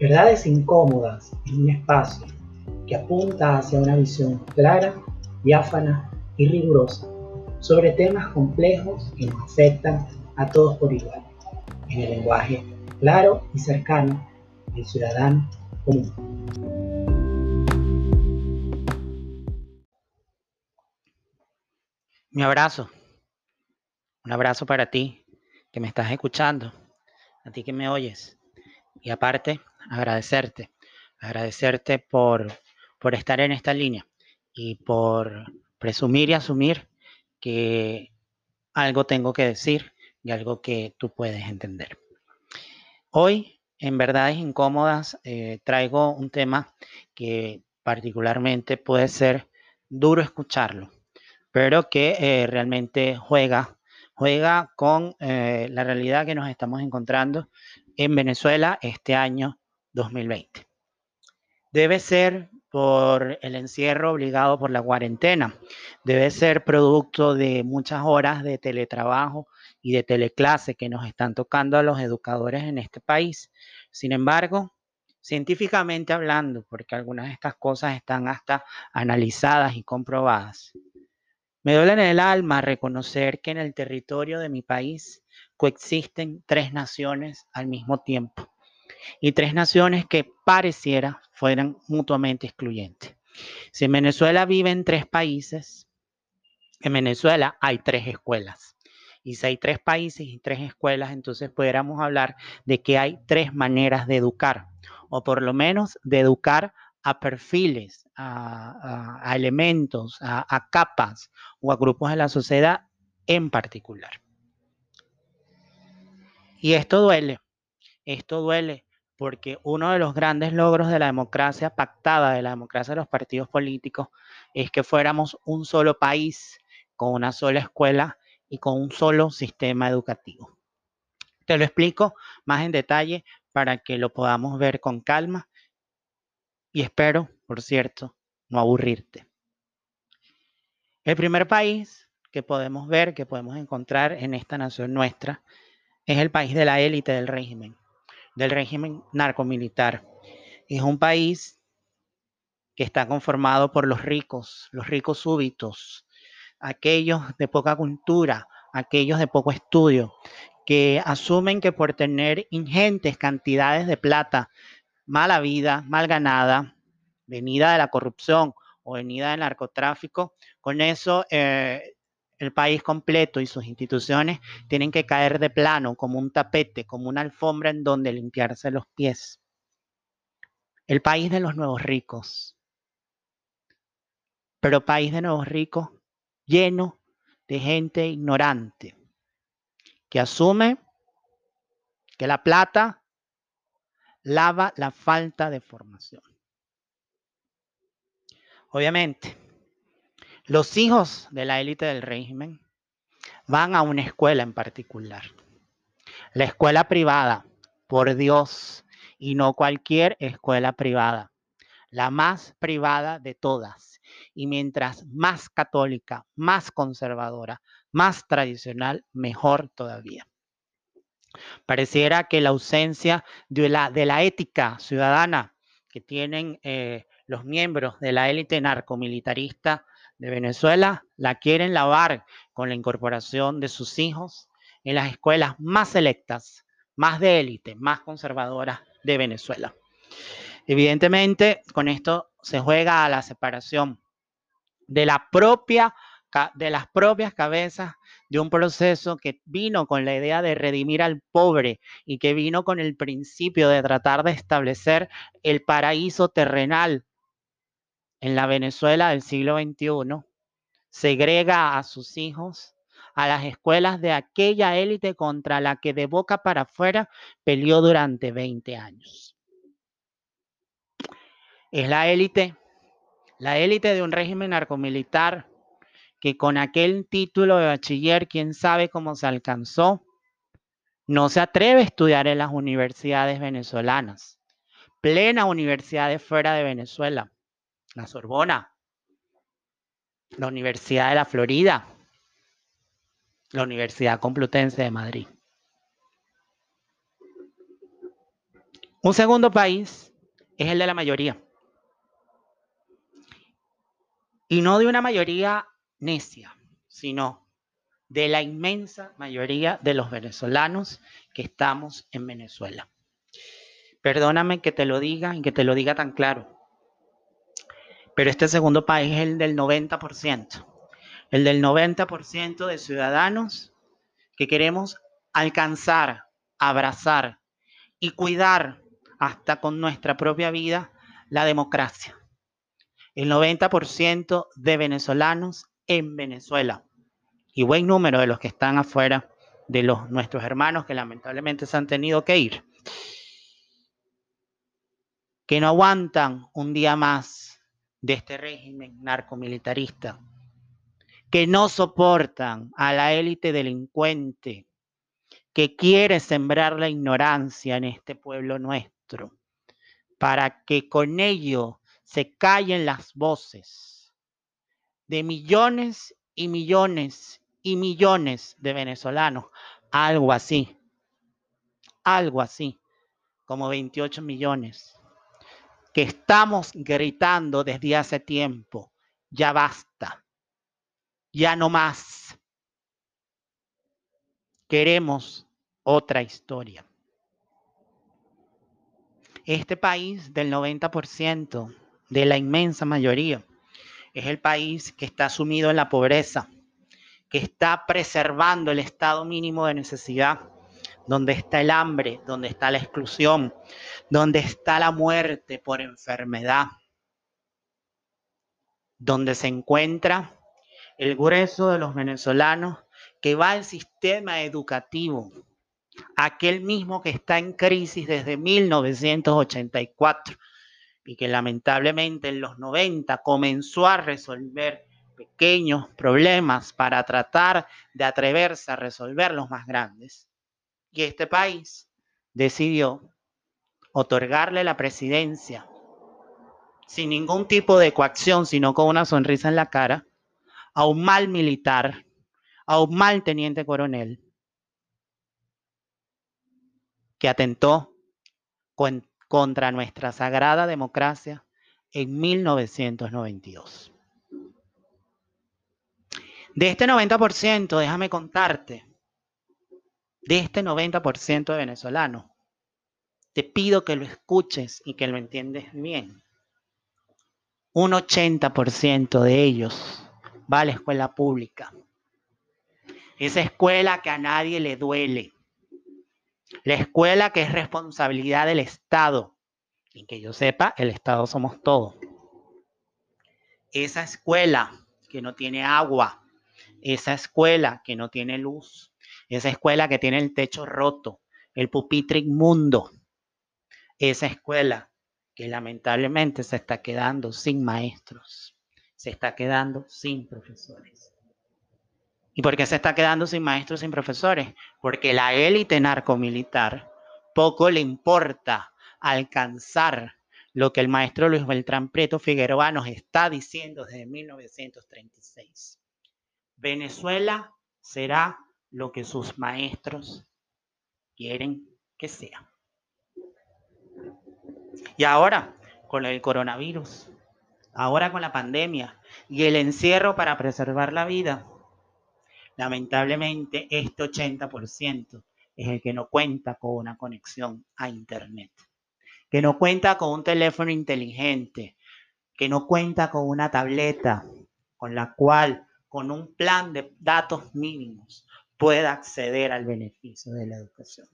Verdades incómodas en un espacio que apunta hacia una visión clara, diáfana y rigurosa sobre temas complejos que nos afectan a todos por igual, en el lenguaje claro y cercano del ciudadano común. Mi abrazo, un abrazo para ti que me estás escuchando, a ti que me oyes. Y aparte, agradecerte, agradecerte por, por estar en esta línea y por presumir y asumir que algo tengo que decir y algo que tú puedes entender. Hoy, en Verdades Incómodas, eh, traigo un tema que particularmente puede ser duro escucharlo, pero que eh, realmente juega, juega con eh, la realidad que nos estamos encontrando en Venezuela este año 2020. Debe ser por el encierro obligado por la cuarentena. Debe ser producto de muchas horas de teletrabajo y de teleclase que nos están tocando a los educadores en este país. Sin embargo, científicamente hablando, porque algunas de estas cosas están hasta analizadas y comprobadas, me duele en el alma reconocer que en el territorio de mi país coexisten tres naciones al mismo tiempo y tres naciones que pareciera fueran mutuamente excluyentes. Si en Venezuela viven tres países, en Venezuela hay tres escuelas. Y si hay tres países y tres escuelas, entonces pudiéramos hablar de que hay tres maneras de educar, o por lo menos de educar a perfiles, a, elementos, a capas o a grupos de la sociedad en particular. Y esto duele, esto duele porque uno de los grandes logros de la democracia pactada, de la democracia de los partidos políticos, es que fuéramos un solo país, con una sola escuela y con un solo sistema educativo. Te lo explico más en detalle para que lo podamos ver con calma y espero, por cierto, no aburrirte. El primer país que podemos ver, que podemos encontrar en esta nación nuestra, es el país de la élite del régimen, del régimen narcomilitar. Es un país que está conformado por los ricos, los ricos súbitos, aquellos de poca cultura, aquellos de poco estudio, que asumen que por tener ingentes cantidades de plata, mala vida, mal ganada, venida de la corrupción o venida del narcotráfico, con eso eh, el país completo y sus instituciones tienen que caer de plano como un tapete, como una alfombra en donde limpiarse los pies. El país de los nuevos ricos. Pero país de nuevos ricos lleno de gente ignorante que asume que la plata lava la falta de formación. Obviamente, los hijos de la élite del régimen van a una escuela en particular. La escuela privada, por Dios, y no cualquier escuela privada, la más privada de todas. Y mientras más católica, más conservadora, más tradicional, mejor todavía. Pareciera que la ausencia de la, ética ciudadana que tienen eh, los miembros de la élite narcomilitarista de Venezuela la quieren lavar con la incorporación de sus hijos en las escuelas más selectas, más de élite, más conservadoras de Venezuela. Evidentemente, con esto se juega a la separación de la propia de las propias cabezas de un proceso que vino con la idea de redimir al pobre y que vino con el principio de tratar de establecer el paraíso terrenal en la Venezuela del siglo XXI, segrega a sus hijos a las escuelas de aquella élite contra la que de boca para afuera peleó durante 20 años. Es la élite, la élite de un régimen narcomilitar que con aquel título de bachiller, quién sabe cómo se alcanzó, no se atreve a estudiar en las universidades venezolanas, plena universidades fuera de Venezuela la Sorbona, la Universidad de la Florida, la Universidad Complutense de Madrid. Un segundo país es el de la mayoría. Y no de una mayoría necia, sino de la inmensa mayoría de los venezolanos que estamos en Venezuela. Perdóname que te lo diga y que te lo diga tan claro. Pero este segundo país es el del 90%. El del 90% de ciudadanos que queremos alcanzar, abrazar y cuidar hasta con nuestra propia vida la democracia. El 90% de venezolanos en Venezuela y buen número de los que están afuera de los nuestros hermanos que lamentablemente se han tenido que ir que no aguantan un día más de este régimen narcomilitarista, que no soportan a la élite delincuente que quiere sembrar la ignorancia en este pueblo nuestro, para que con ello se callen las voces de millones y millones y millones de venezolanos, algo así, algo así, como 28 millones que estamos gritando desde hace tiempo, ya basta, ya no más. Queremos otra historia. Este país del 90%, de la inmensa mayoría, es el país que está sumido en la pobreza, que está preservando el estado mínimo de necesidad, donde está el hambre, donde está la exclusión, donde está la muerte por enfermedad, donde se encuentra el grueso de los venezolanos que va al sistema educativo, aquel mismo que está en crisis desde 1984 y que lamentablemente en los 90 comenzó a resolver pequeños problemas para tratar de atreverse a resolver los más grandes. Y este país decidió otorgarle la presidencia sin ningún tipo de coacción, sino con una sonrisa en la cara, a un mal militar, a un mal teniente coronel, que atentó contra nuestra sagrada democracia en 1992. De este 90%, déjame contarte de este 90% de venezolanos. Te pido que lo escuches y que lo entiendes bien. Un 80% de ellos va a la escuela pública. Esa escuela que a nadie le duele. La escuela que es responsabilidad del Estado. Y que yo sepa, el Estado somos todos. Esa escuela que no tiene agua. Esa escuela que no tiene luz esa escuela que tiene el techo roto, el pupitre inmundo, esa escuela que lamentablemente se está quedando sin maestros, se está quedando sin profesores. ¿Y por qué se está quedando sin maestros, sin profesores? Porque la élite narcomilitar poco le importa alcanzar lo que el maestro Luis Beltrán Prieto Figueroa nos está diciendo desde 1936. Venezuela será lo que sus maestros quieren que sea. Y ahora, con el coronavirus, ahora con la pandemia y el encierro para preservar la vida, lamentablemente este 80% es el que no cuenta con una conexión a Internet, que no cuenta con un teléfono inteligente, que no cuenta con una tableta con la cual, con un plan de datos mínimos, pueda acceder al beneficio de la educación.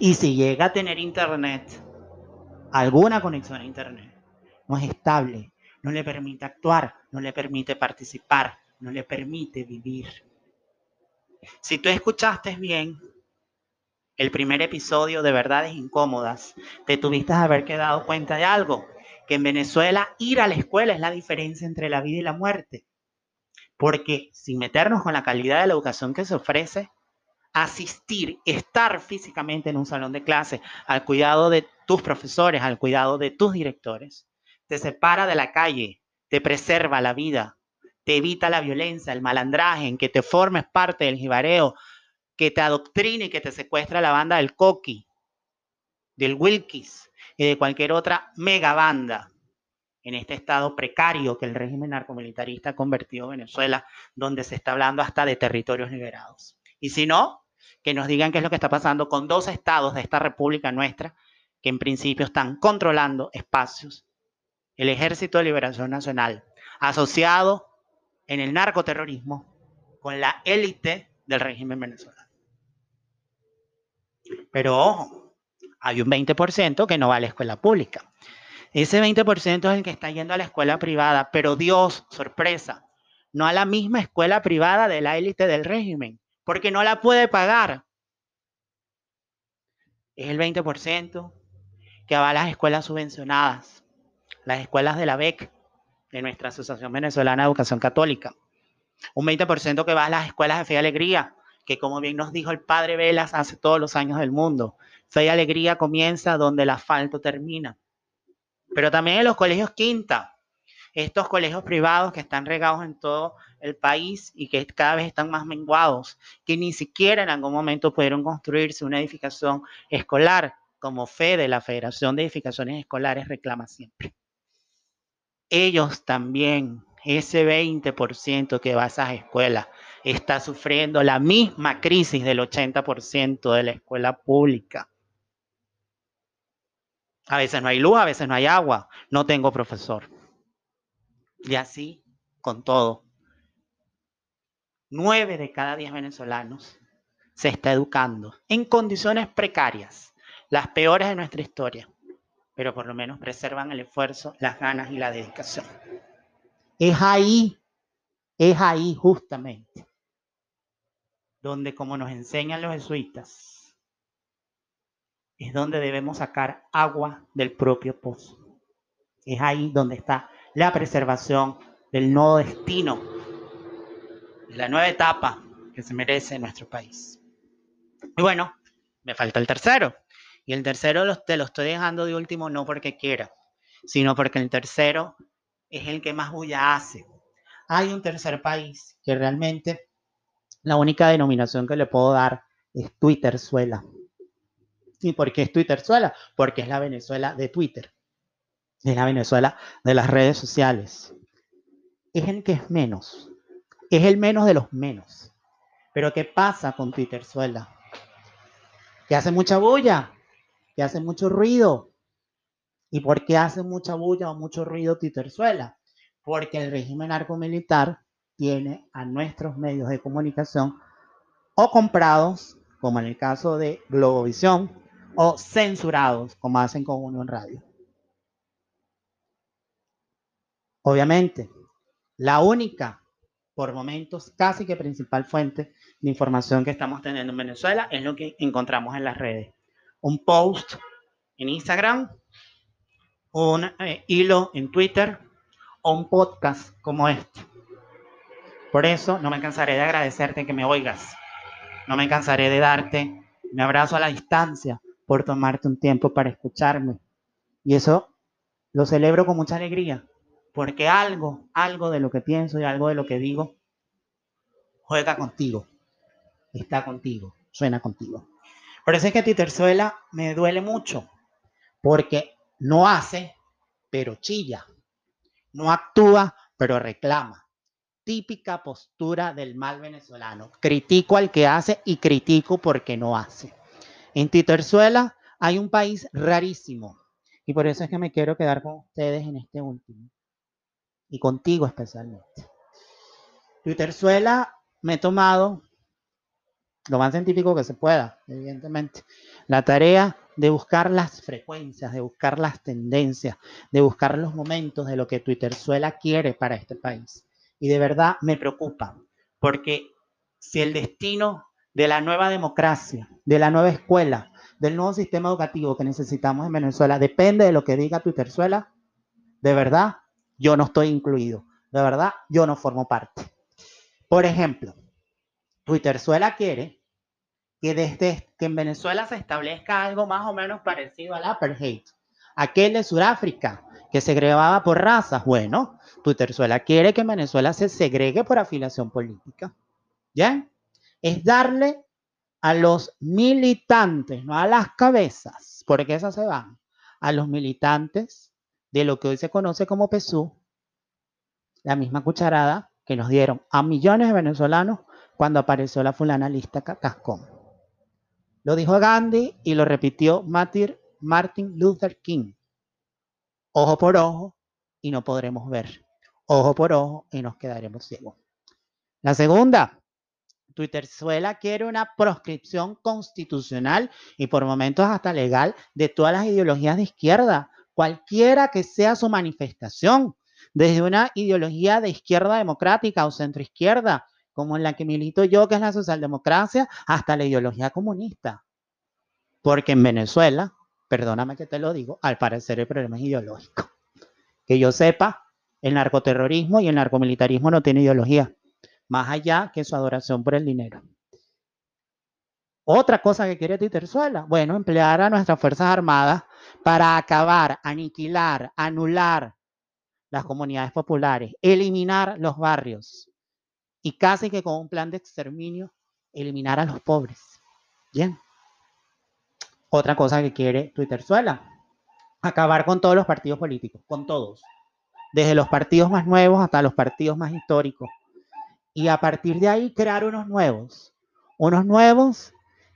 Y si llega a tener internet, alguna conexión a internet, no es estable, no le permite actuar, no le permite participar, no le permite vivir. Si tú escuchaste bien el primer episodio de Verdades Incómodas, te tuviste a haber quedado cuenta de algo, que en Venezuela ir a la escuela es la diferencia entre la vida y la muerte. Porque sin meternos con la calidad de la educación que se ofrece, asistir, estar físicamente en un salón de clase, al cuidado de tus profesores, al cuidado de tus directores, te separa de la calle, te preserva la vida, te evita la violencia, el malandraje, que te formes parte del jibareo, que te adoctrine y que te secuestra la banda del coqui, del Wilkis y de cualquier otra megabanda en este estado precario que el régimen narcomilitarista a Venezuela, donde se está hablando hasta de territorios liberados. Y si no, que nos digan qué es lo que está pasando con dos estados de esta república nuestra, que en principio están controlando espacios. El Ejército de Liberación Nacional, asociado en el narcoterrorismo con la élite del régimen venezolano. Pero ojo, hay un 20% que no va a la escuela pública. Ese 20% es el que está yendo a la escuela privada, pero Dios, sorpresa, no a la misma escuela privada de la élite del régimen, porque no la puede pagar. Es el 20% que va a las escuelas subvencionadas, las escuelas de la BEC, de nuestra Asociación Venezolana de Educación Católica. Un 20% que va a las escuelas de fe y alegría, que como bien nos dijo el padre Velas hace todos los años del mundo, fe y alegría comienza donde el asfalto termina pero también en los colegios quinta, estos colegios privados que están regados en todo el país y que cada vez están más menguados, que ni siquiera en algún momento pudieron construirse una edificación escolar, como FEDE, la Federación de Edificaciones Escolares, reclama siempre. Ellos también, ese 20% que va a esas escuelas, está sufriendo la misma crisis del 80% de la escuela pública. A veces no hay luz, a veces no hay agua, no tengo profesor. Y así con todo. Nueve de cada diez venezolanos se está educando en condiciones precarias, las peores de nuestra historia, pero por lo menos preservan el esfuerzo, las ganas y la dedicación. Es ahí, es ahí justamente, donde como nos enseñan los jesuitas, es donde debemos sacar agua del propio pozo. Es ahí donde está la preservación del nuevo destino, de la nueva etapa que se merece nuestro país. Y bueno, me falta el tercero. Y el tercero te lo estoy dejando de último no porque quiera, sino porque el tercero es el que más bulla hace. Hay un tercer país que realmente la única denominación que le puedo dar es Twitterzuela. ¿Y por qué es Twitterzuela? Porque es la Venezuela de Twitter. Es la Venezuela de las redes sociales. Es el que es menos. Es el menos de los menos. Pero ¿qué pasa con Twitterzuela? Que hace mucha bulla, que hace mucho ruido. ¿Y por qué hace mucha bulla o mucho ruido Twitterzuela? Porque el régimen narcomilitar tiene a nuestros medios de comunicación o comprados, como en el caso de Globovisión, o censurados, como hacen con Unión Radio. Obviamente, la única, por momentos, casi que principal fuente de información que estamos teniendo en Venezuela es lo que encontramos en las redes. Un post en Instagram, un eh, hilo en Twitter o un podcast como este. Por eso no me cansaré de agradecerte que me oigas. No me cansaré de darte un abrazo a la distancia por tomarte un tiempo para escucharme. Y eso lo celebro con mucha alegría, porque algo, algo de lo que pienso y algo de lo que digo, juega contigo, está contigo, suena contigo. Por eso es que Titerzuela me duele mucho, porque no hace, pero chilla. No actúa, pero reclama. Típica postura del mal venezolano. Critico al que hace y critico porque no hace. En Titerzuela hay un país rarísimo y por eso es que me quiero quedar con ustedes en este último y contigo especialmente. Titerzuela me he tomado lo más científico que se pueda, evidentemente, la tarea de buscar las frecuencias, de buscar las tendencias, de buscar los momentos de lo que Twitterzuela quiere para este país. Y de verdad me preocupa, porque si el destino de la nueva democracia, de la nueva escuela, del nuevo sistema educativo que necesitamos en Venezuela, depende de lo que diga Twitterzuela, de verdad, yo no estoy incluido. De verdad, yo no formo parte. Por ejemplo, Twitterzuela quiere que en Venezuela se establezca algo más o menos parecido al apartheid, aquel de Sudáfrica que segregaba por razas. Bueno, Twitterzuela quiere que en Venezuela se segregue por afiliación política. ¿Ya? Es darle a los militantes, no a las cabezas, porque esas se van a los militantes de lo que hoy se conoce como PSU, la misma cucharada que nos dieron a millones de venezolanos cuando apareció la fulana lista Cascón. Lo dijo Gandhi y lo repitió Martin Luther King. Ojo por ojo y no podremos ver. Ojo por ojo y nos quedaremos ciegos. La segunda, Twitterzuela quiere una proscripción constitucional y por momentos hasta legal de todas las ideologías de izquierda, cualquiera que sea su manifestación, desde una ideología de izquierda democrática o centroizquierda, como en la que milito yo, que es la socialdemocracia, hasta la ideología comunista. Porque en Venezuela, perdóname que te lo digo, al parecer el problema es ideológico. Que yo sepa, el narcoterrorismo y el narcomilitarismo no tienen ideología más allá que su adoración por el dinero. Otra cosa que quiere Titerzuela, bueno, emplear a nuestras Fuerzas Armadas para acabar, aniquilar, anular las comunidades populares, eliminar los barrios y casi que con un plan de exterminio, eliminar a los pobres. Bien. Otra cosa que quiere Twitterzuela, acabar con todos los partidos políticos, con todos, desde los partidos más nuevos hasta los partidos más históricos, y a partir de ahí crear unos nuevos, unos nuevos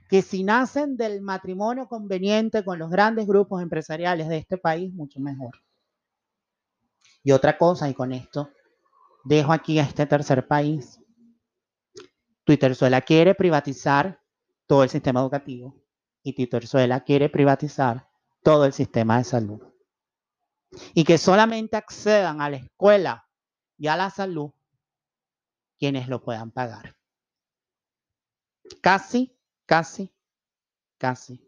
que si nacen del matrimonio conveniente con los grandes grupos empresariales de este país, mucho mejor. Y otra cosa, y con esto dejo aquí a este tercer país, Twitterzuela quiere privatizar todo el sistema educativo y Twitterzuela quiere privatizar todo el sistema de salud. Y que solamente accedan a la escuela y a la salud quienes lo puedan pagar. Casi, casi, casi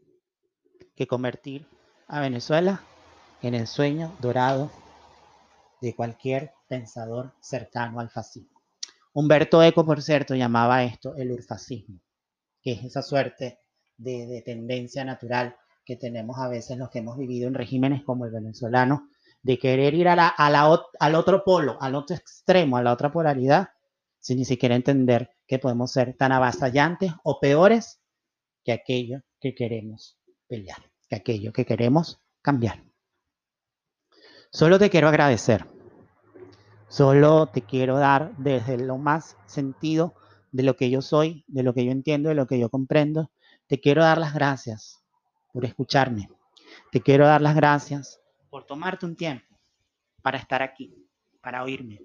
que convertir a Venezuela en el sueño dorado de cualquier pensador cercano al fascismo. Humberto Eco, por cierto, llamaba esto el urfascismo, que es esa suerte de, tendencia natural que tenemos a veces los que hemos vivido en regímenes como el venezolano, de querer ir al otro polo, al otro extremo, a la otra polaridad, sin ni siquiera entender que podemos ser tan avasallantes o peores que aquello que queremos pelear, que aquello que queremos cambiar. Solo te quiero agradecer. Solo te quiero dar desde lo más sentido de lo que yo soy, de lo que yo entiendo, de lo que yo comprendo. Te quiero dar las gracias por escucharme. Te quiero dar las gracias por tomarte un tiempo para estar aquí, para oírme,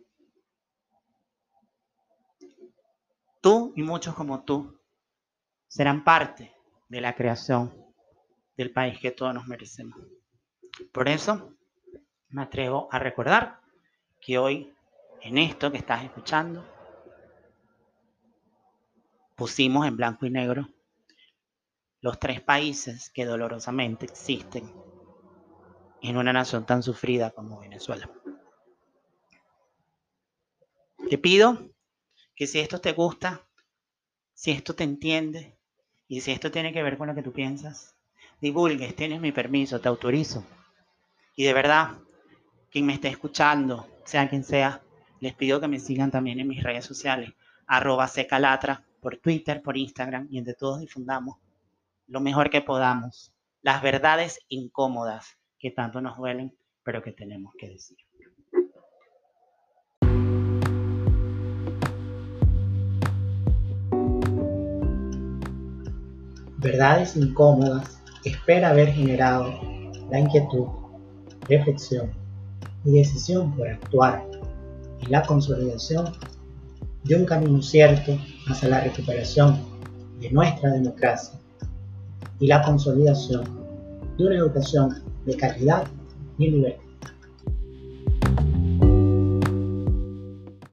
Tú y muchos como tú serán parte de la creación del país que todos nos merecemos. Por eso me atrevo a recordar que hoy en esto que estás escuchando pusimos en blanco y negro los tres países que dolorosamente existen en una nación tan sufrida como Venezuela. Te pido que si esto te gusta, si esto te entiende y si esto tiene que ver con lo que tú piensas, divulgues, tienes mi permiso, te autorizo. Y de verdad, quien me esté escuchando, sea quien sea, les pido que me sigan también en mis redes sociales, arroba secalatra, por Twitter, por Instagram, y entre todos difundamos lo mejor que podamos, las verdades incómodas que tanto nos duelen, pero que tenemos que decir. Verdades incómodas, espera haber generado la inquietud, reflexión y decisión por actuar en la consolidación de un camino cierto hacia la recuperación de nuestra democracia y la consolidación de una educación de calidad y libertad.